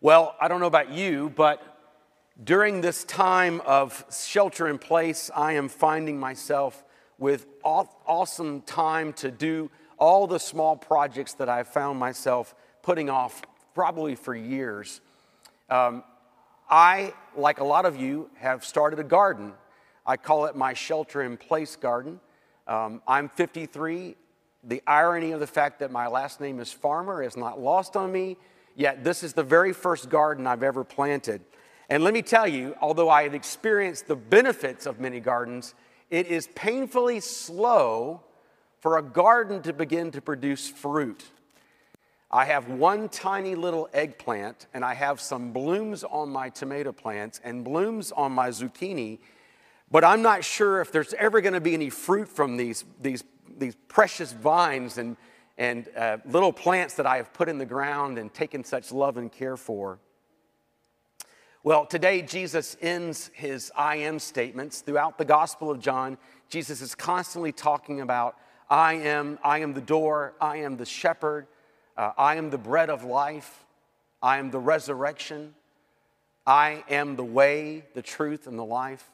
Well, I don't know about you, but during this time of shelter in place, I am finding myself with awesome time to do all the small projects that I've found myself putting off probably for years. Um, I, like a lot of you, have started a garden. I call it my shelter in place garden. Um, I'm 53. The irony of the fact that my last name is Farmer is not lost on me. Yet, this is the very first garden I've ever planted. And let me tell you, although I have experienced the benefits of many gardens, it is painfully slow for a garden to begin to produce fruit. I have one tiny little eggplant, and I have some blooms on my tomato plants and blooms on my zucchini, but I'm not sure if there's ever going to be any fruit from these, these, these precious vines and and uh, little plants that I have put in the ground and taken such love and care for. Well, today Jesus ends his I am statements. Throughout the Gospel of John, Jesus is constantly talking about I am, I am the door, I am the shepherd, uh, I am the bread of life, I am the resurrection, I am the way, the truth, and the life.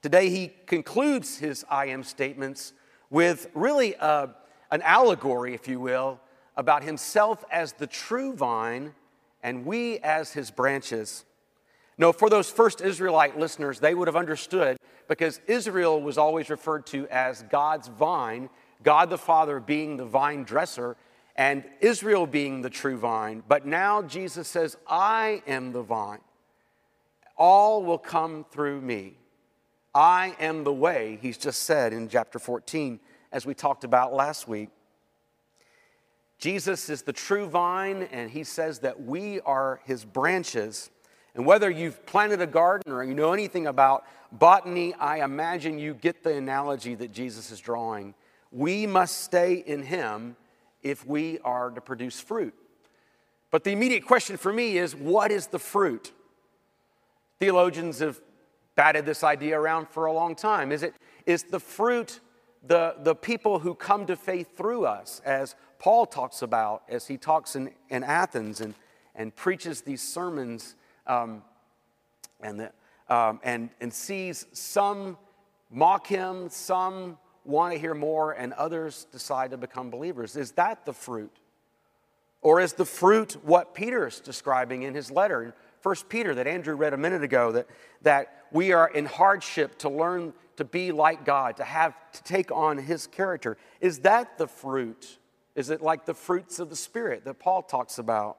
Today he concludes his I am statements with really a an allegory, if you will, about himself as the true vine and we as his branches. No, for those first Israelite listeners, they would have understood because Israel was always referred to as God's vine, God the Father being the vine dresser, and Israel being the true vine. But now Jesus says, I am the vine. All will come through me. I am the way, he's just said in chapter 14 as we talked about last week. Jesus is the true vine, and he says that we are his branches. And whether you've planted a garden or you know anything about botany, I imagine you get the analogy that Jesus is drawing. We must stay in him if we are to produce fruit. But the immediate question for me is what is the fruit? Theologians have batted this idea around for a long time. Is it is the fruit the, the people who come to faith through us, as Paul talks about, as he talks in, in Athens and, and preaches these sermons um, and, the, um, and, and sees some mock him, some want to hear more, and others decide to become believers. Is that the fruit? Or is the fruit what Peter is describing in his letter in 1 Peter that Andrew read a minute ago that, that we are in hardship to learn to be like God, to have to take on his character. Is that the fruit? Is it like the fruits of the Spirit that Paul talks about?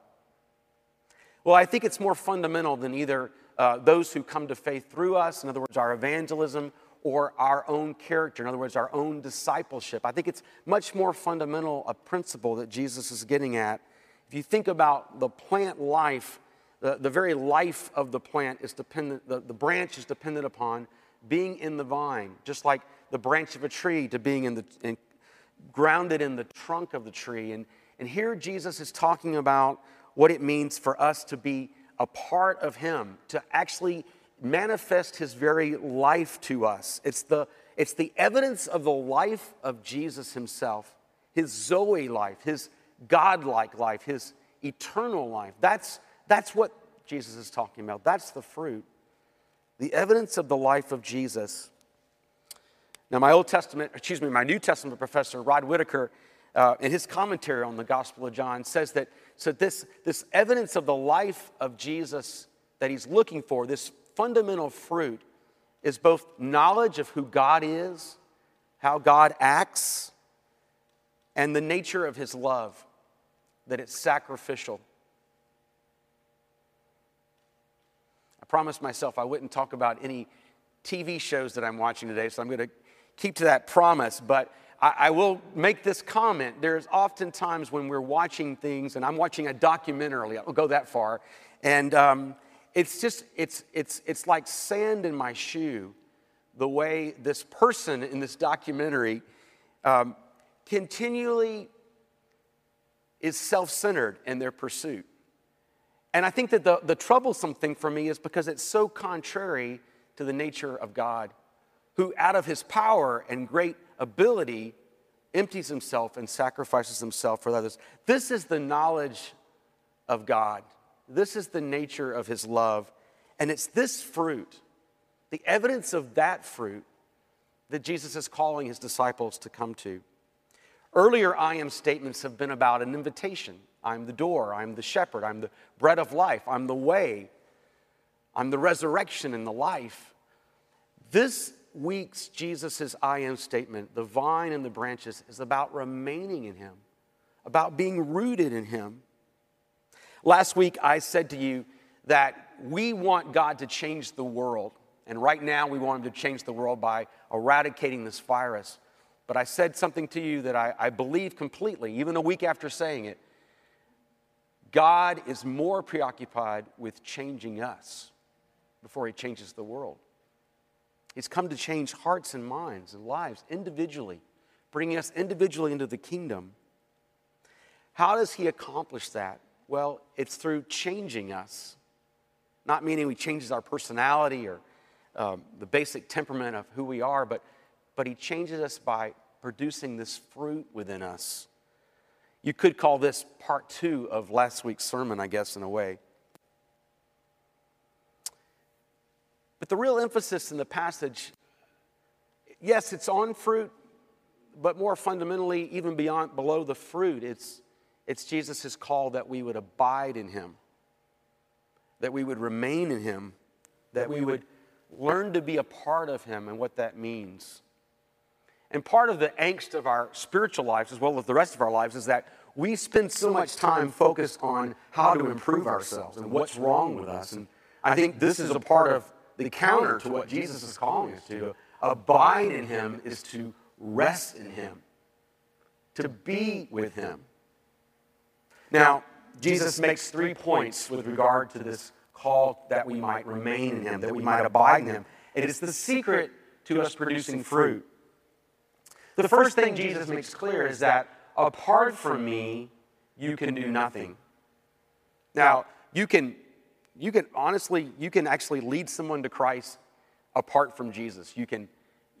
Well, I think it's more fundamental than either uh, those who come to faith through us, in other words, our evangelism, or our own character, in other words, our own discipleship. I think it's much more fundamental a principle that Jesus is getting at. If you think about the plant life, the, the very life of the plant is dependent, the, the branch is dependent upon being in the vine, just like the branch of a tree to being in the, in, grounded in the trunk of the tree. And, and here Jesus is talking about what it means for us to be a part of Him, to actually manifest His very life to us. It's the, it's the evidence of the life of Jesus Himself, His Zoe life, His godlike life, His eternal life. That's, that's what Jesus is talking about. That's the fruit the evidence of the life of Jesus. Now, my Old Testament, excuse me, my New Testament professor, Rod Whitacre, uh, in his commentary on the Gospel of John, says that so this, this evidence of the life of Jesus that he's looking for, this fundamental fruit, is both knowledge of who God is, how God acts, and the nature of his love, that it's sacrificial. Promised myself I wouldn't talk about any TV shows that I'm watching today, so I'm going to keep to that promise. But I, I will make this comment. There's often times when we're watching things, and I'm watching a documentary, I'll go that far, and um, it's just, it's, it's, it's like sand in my shoe, the way this person in this documentary um, continually is self centered in their pursuit. And I think that the, the troublesome thing for me is because it's so contrary to the nature of God, who out of his power and great ability empties himself and sacrifices himself for others. This is the knowledge of God. This is the nature of his love. And it's this fruit, the evidence of that fruit, that Jesus is calling his disciples to come to. Earlier I am statements have been about an invitation. I'm the door, I'm the shepherd, I'm the bread of life, I'm the way, I'm the resurrection and the life. This week's Jesus' I am statement, the vine and the branches, is about remaining in him, about being rooted in him. Last week I said to you that we want God to change the world. And right now we want him to change the world by eradicating this virus. But I said something to you that I, I believe completely, even a week after saying it. God is more preoccupied with changing us before he changes the world. He's come to change hearts and minds and lives individually, bringing us individually into the kingdom. How does he accomplish that? Well, it's through changing us. Not meaning he changes our personality or um, the basic temperament of who we are, but but He changes us by producing this fruit within us. You could call this part two of last week's sermon, I guess, in a way. But the real emphasis in the passage, yes, it's on fruit, but more fundamentally, even beyond below the fruit, it's, it's Jesus' call that we would abide in him, that we would remain in him, that we would learn to be a part of him and what that means. And part of the angst of our spiritual lives, as well as the rest of our lives, is that we spend so much time focused on how to improve ourselves and what's wrong with us. And I think this is a part of the counter to what Jesus is calling us to. Abide in Him is to rest in Him, to be with Him. Now, Jesus makes three points with regard to this call that we might remain in Him, that we might abide in Him. It is the secret to us producing fruit. The first thing Jesus makes clear is that apart from me, you can do nothing. Now, you can, you can honestly, you can actually lead someone to Christ apart from Jesus. You can,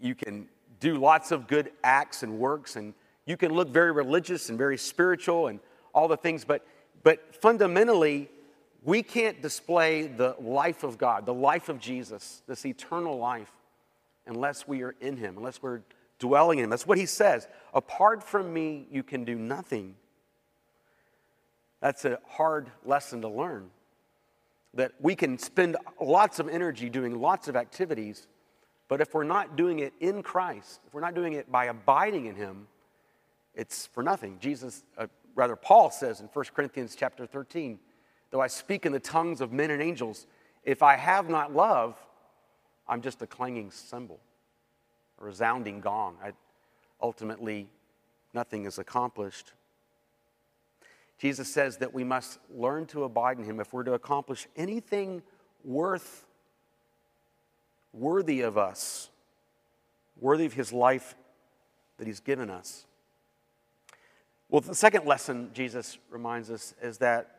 you can do lots of good acts and works, and you can look very religious and very spiritual and all the things, but, but fundamentally, we can't display the life of God, the life of Jesus, this eternal life, unless we are in Him, unless we're dwelling in Him. That's what He says. Apart from me, you can do nothing. That's a hard lesson to learn. That we can spend lots of energy doing lots of activities, but if we're not doing it in Christ, if we're not doing it by abiding in Him, it's for nothing. Jesus, uh, rather, Paul says in 1 Corinthians chapter 13, though I speak in the tongues of men and angels, if I have not love, I'm just a clanging cymbal a resounding gong. I, ultimately, nothing is accomplished. Jesus says that we must learn to abide in him if we're to accomplish anything worth worthy of us, worthy of his life that he's given us. Well, the second lesson Jesus reminds us is that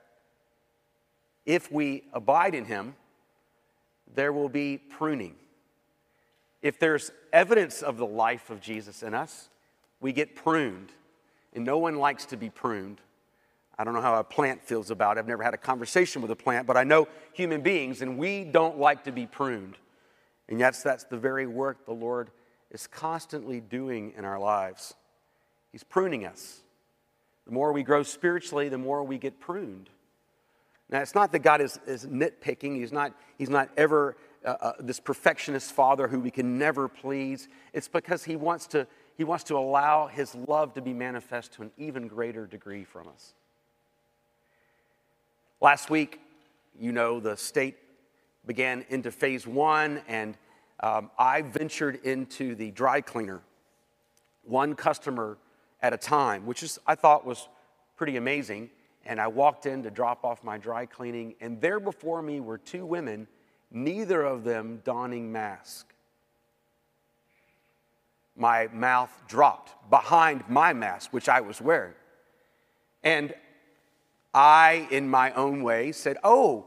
if we abide in him, there will be pruning. If there's evidence of the life of Jesus in us, we get pruned. And no one likes to be pruned. I don't know how a plant feels about it. I've never had a conversation with a plant, but I know human beings, and we don't like to be pruned. And yet, that's the very work the Lord is constantly doing in our lives. He's pruning us. The more we grow spiritually, the more we get pruned. Now, it's not that God is, is nitpicking, He's not, he's not ever uh, uh, this perfectionist father who we can never please. It's because he wants, to, he wants to allow his love to be manifest to an even greater degree from us. Last week, you know, the state began into phase one, and um, I ventured into the dry cleaner, one customer at a time, which is, I thought was pretty amazing. And I walked in to drop off my dry cleaning, and there before me were two women neither of them donning mask. My mouth dropped behind my mask, which I was wearing. And I, in my own way, said, Oh,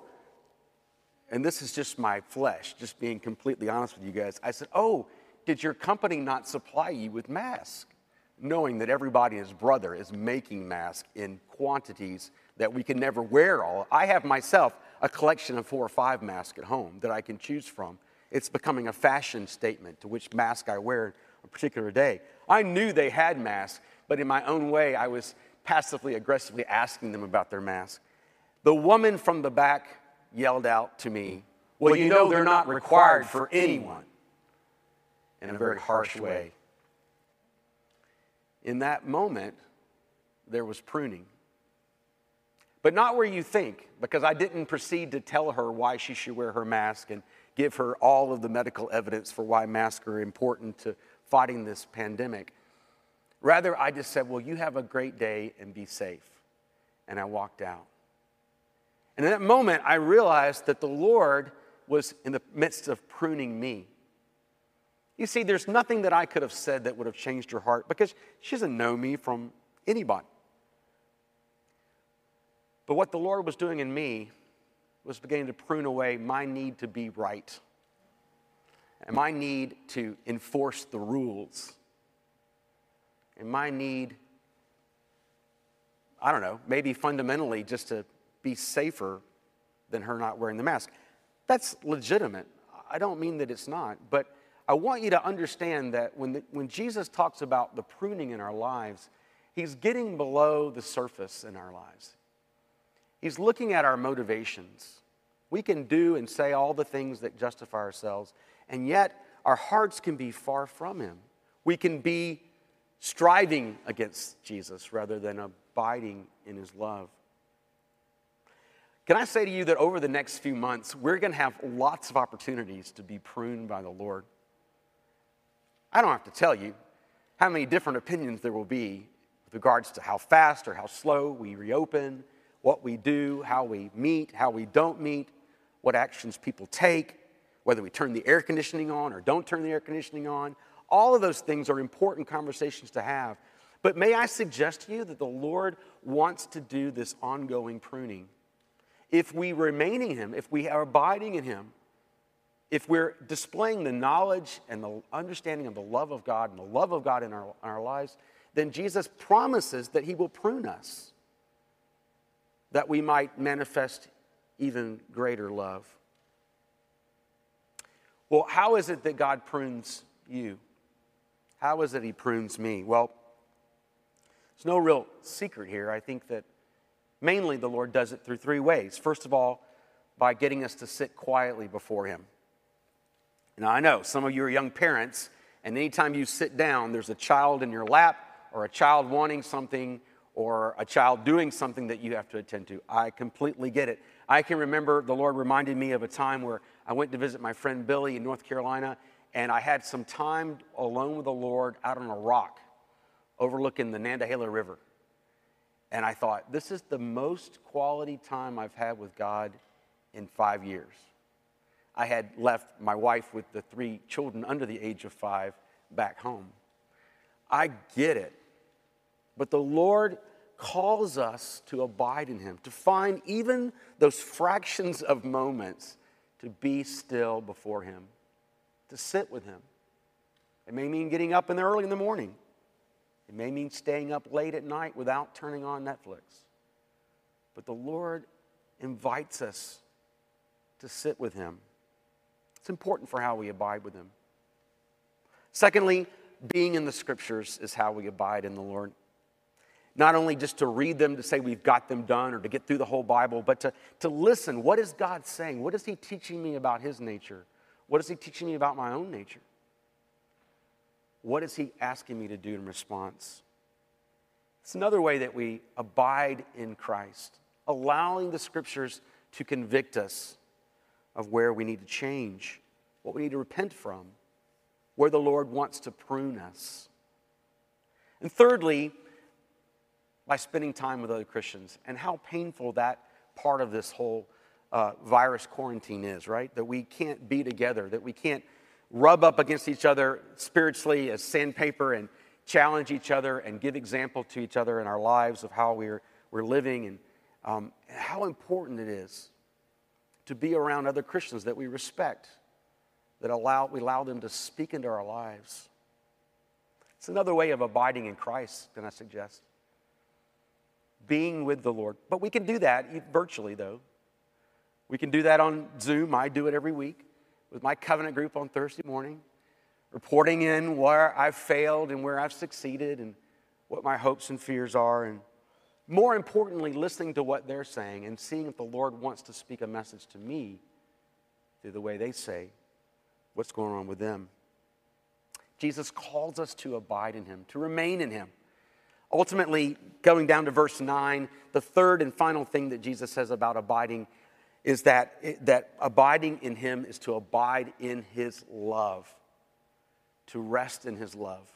and this is just my flesh, just being completely honest with you guys. I said, Oh, did your company not supply you with masks? Knowing that everybody and his brother is making masks in quantities that we can never wear all. I have myself a collection of four or five masks at home that I can choose from. It's becoming a fashion statement to which mask I wear a particular day. I knew they had masks, but in my own way, I was passively aggressively asking them about their mask. The woman from the back yelled out to me, Well, you know, they're not required for anyone, in a very harsh way. In that moment, there was pruning. But not where you think, because I didn't proceed to tell her why she should wear her mask and give her all of the medical evidence for why masks are important to fighting this pandemic. Rather, I just said, Well, you have a great day and be safe. And I walked out. And in that moment, I realized that the Lord was in the midst of pruning me. You see, there's nothing that I could have said that would have changed her heart because she doesn't know me from anybody. But what the Lord was doing in me was beginning to prune away my need to be right and my need to enforce the rules and my need, I don't know, maybe fundamentally just to be safer than her not wearing the mask. That's legitimate. I don't mean that it's not, but I want you to understand that when, the, when Jesus talks about the pruning in our lives, he's getting below the surface in our lives. He's looking at our motivations. We can do and say all the things that justify ourselves, and yet our hearts can be far from Him. We can be striving against Jesus rather than abiding in His love. Can I say to you that over the next few months, we're going to have lots of opportunities to be pruned by the Lord? I don't have to tell you how many different opinions there will be with regards to how fast or how slow we reopen, what we do, how we meet, how we don't meet, what actions people take, whether we turn the air conditioning on or don't turn the air conditioning on. All of those things are important conversations to have. But may I suggest to you that the Lord wants to do this ongoing pruning. If we remain in Him, if we are abiding in Him, if we're displaying the knowledge and the understanding of the love of God and the love of God in our, in our lives, then Jesus promises that He will prune us that we might manifest even greater love. Well, how is it that God prunes you? How is it He prunes me? Well, there's no real secret here. I think that mainly the Lord does it through three ways. First of all, by getting us to sit quietly before Him. Now, I know some of you are young parents, and anytime you sit down, there's a child in your lap or a child wanting something or a child doing something that you have to attend to. I completely get it. I can remember the Lord reminded me of a time where I went to visit my friend Billy in North Carolina, and I had some time alone with the Lord out on a rock overlooking the Nantahala River. And I thought, this is the most quality time I've had with God in five years. I had left my wife with the three children under the age of five back home. I get it. But the Lord calls us to abide in Him, to find even those fractions of moments to be still before Him, to sit with Him. It may mean getting up in the early in the morning. It may mean staying up late at night without turning on Netflix. But the Lord invites us to sit with Him. It's important for how we abide with Him. Secondly, being in the scriptures is how we abide in the Lord not only just to read them to say we've got them done or to get through the whole Bible, but to, to listen. What is God saying? What is He teaching me about His nature? What is He teaching me about my own nature? What is He asking me to do in response? It's another way that we abide in Christ, allowing the scriptures to convict us of where we need to change, what we need to repent from, where the Lord wants to prune us. And thirdly, by spending time with other Christians and how painful that part of this whole uh, virus quarantine is, right? That we can't be together, that we can't rub up against each other spiritually as sandpaper and challenge each other and give example to each other in our lives of how we're, we're living and um, how important it is to be around other Christians that we respect, that allow, we allow them to speak into our lives. It's another way of abiding in Christ, can I suggest? Being with the Lord. But we can do that virtually, though. We can do that on Zoom. I do it every week with my covenant group on Thursday morning, reporting in where I've failed and where I've succeeded and what my hopes and fears are. And more importantly, listening to what they're saying and seeing if the Lord wants to speak a message to me through the way they say what's going on with them. Jesus calls us to abide in him, to remain in him. Ultimately, going down to verse 9, the third and final thing that Jesus says about abiding is that, that abiding in him is to abide in his love, to rest in his love.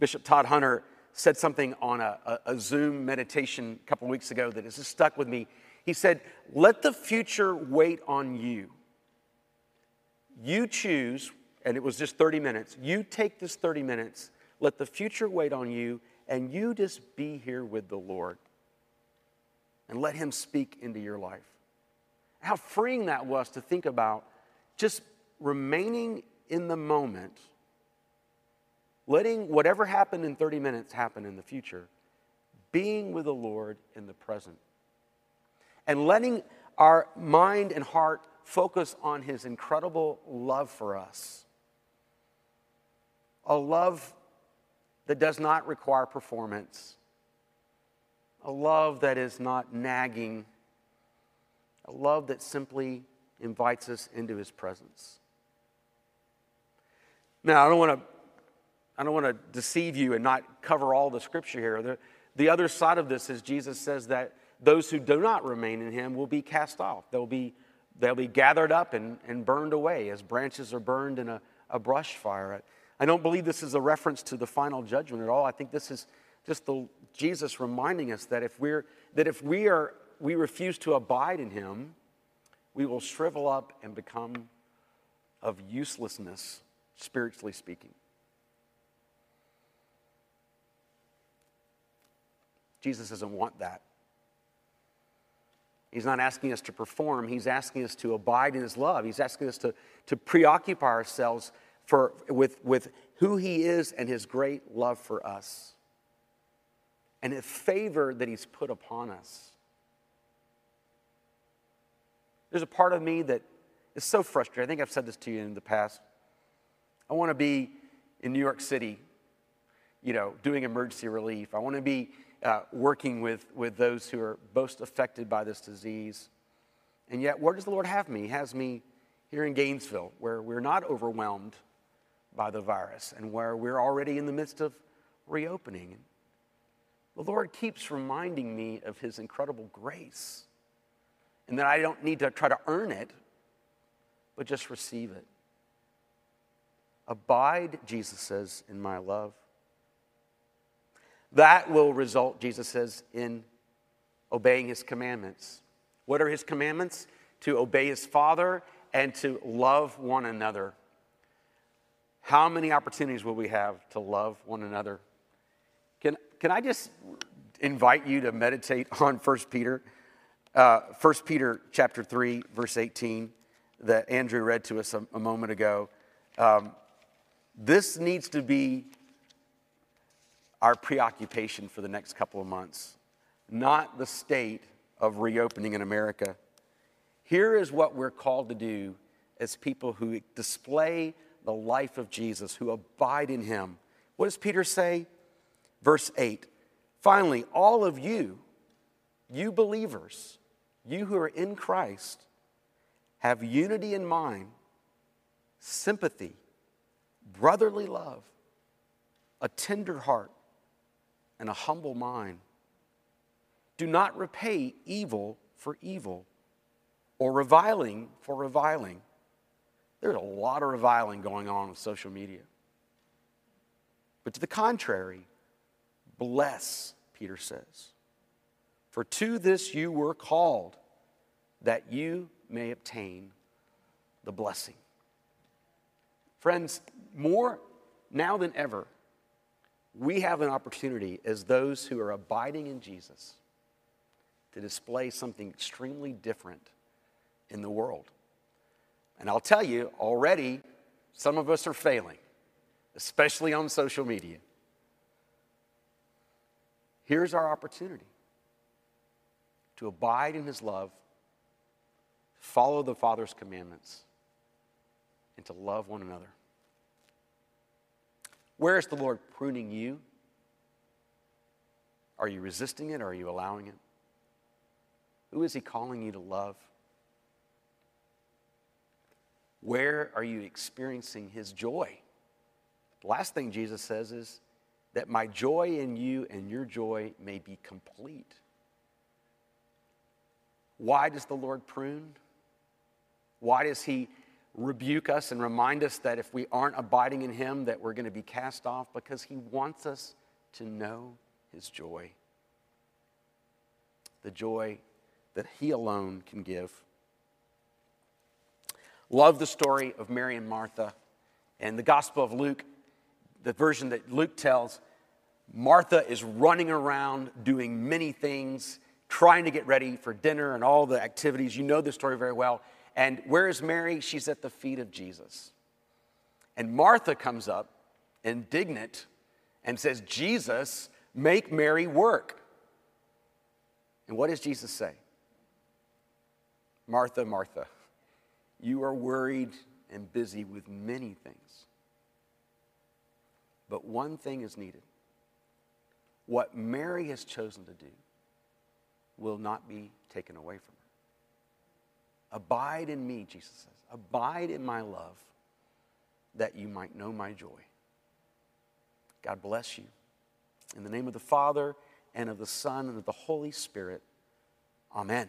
Bishop Todd Hunter said something on a, a, Zoom meditation a couple weeks ago that has just stuck with me. He said, Let the future wait on you. You choose, and it was just 30 minutes. You take this 30 minutes, let the future wait on you, and you just be here with the Lord and let Him speak into your life. How freeing that was to think about just remaining in the moment, letting whatever happened in 30 minutes happen in the future, being with the Lord in the present, and letting our mind and heart focus on His incredible love for us. A love that does not require performance, a love that is not nagging, a love that simply invites us into his presence. Now, I don't want to I don't want to deceive you and not cover all the scripture here. The, the other side of this is Jesus says that those who do not remain in him will be cast off. They'll be, they'll be gathered up and, and burned away as branches are burned in a, a brush fire. I don't believe this is a reference to the final judgment at all. I think this is just the, Jesus reminding us that if, we're, that if we, are, we refuse to abide in Him, we will shrivel up and become of uselessness, spiritually speaking. Jesus doesn't want that. He's not asking us to perform, He's asking us to abide in His love. He's asking us to, to preoccupy ourselves for, with, with who He is and His great love for us and the favor that He's put upon us. There's a part of me that is so frustrated. I think I've said this to you in the past. I want to be in New York City, you know, doing emergency relief. I want to be uh, working with, with those who are most affected by this disease. And yet, where does the Lord have me? He has me here in Gainesville, where we're not overwhelmed by the virus and where we're already in the midst of reopening. The Lord keeps reminding me of His incredible grace and that I don't need to try to earn it, but just receive it. Abide, Jesus says, in my love. That will result, Jesus says, in obeying His commandments. What are His commandments? To obey His Father and to love one another. How many opportunities will we have to love one another? Can, can I just invite you to meditate on 1 Peter? Uh, 1 Peter chapter 3, verse 18, that Andrew read to us a, a moment ago. Um, this needs to be our preoccupation for the next couple of months, not the state of reopening in America. Here is what we're called to do as people who display the life of Jesus, who abide in him. What does Peter say? Verse 8 Finally, all of you, you believers, you who are in Christ, have unity in mind, sympathy, brotherly love, a tender heart, and a humble mind. Do not repay evil for evil or reviling for reviling there's a lot of reviling going on with social media. But to the contrary, bless, Peter says. For to this you were called, that you may obtain the blessing. Friends, more now than ever, we have an opportunity as those who are abiding in Jesus to display something extremely different in the world. And I'll tell you, already, some of us are failing, especially on social media. Here's our opportunity to abide in his love, follow the Father's commandments, and to love one another. Where is the Lord pruning you? Are you resisting it or are you allowing it? Who is he calling you to love? Where are you experiencing his joy? The last thing Jesus says is that my joy in you and your joy may be complete. Why does the Lord prune? Why does he rebuke us and remind us that if we aren't abiding in him that we're going to be cast off because he wants us to know his joy. The joy that he alone can give. Love the story of Mary and Martha. And the Gospel of Luke, the version that Luke tells, Martha is running around doing many things, trying to get ready for dinner and all the activities. You know the story very well. And where is Mary? She's at the feet of Jesus. And Martha comes up, indignant, and says, Jesus, make Mary work. And what does Jesus say? Martha, Martha, you are worried and busy with many things. But one thing is needed. What Mary has chosen to do will not be taken away from her. Abide in me, Jesus says. Abide in my love that you might know my joy. God bless you. In the name of the Father, and of the Son, and of the Holy Spirit. Amen.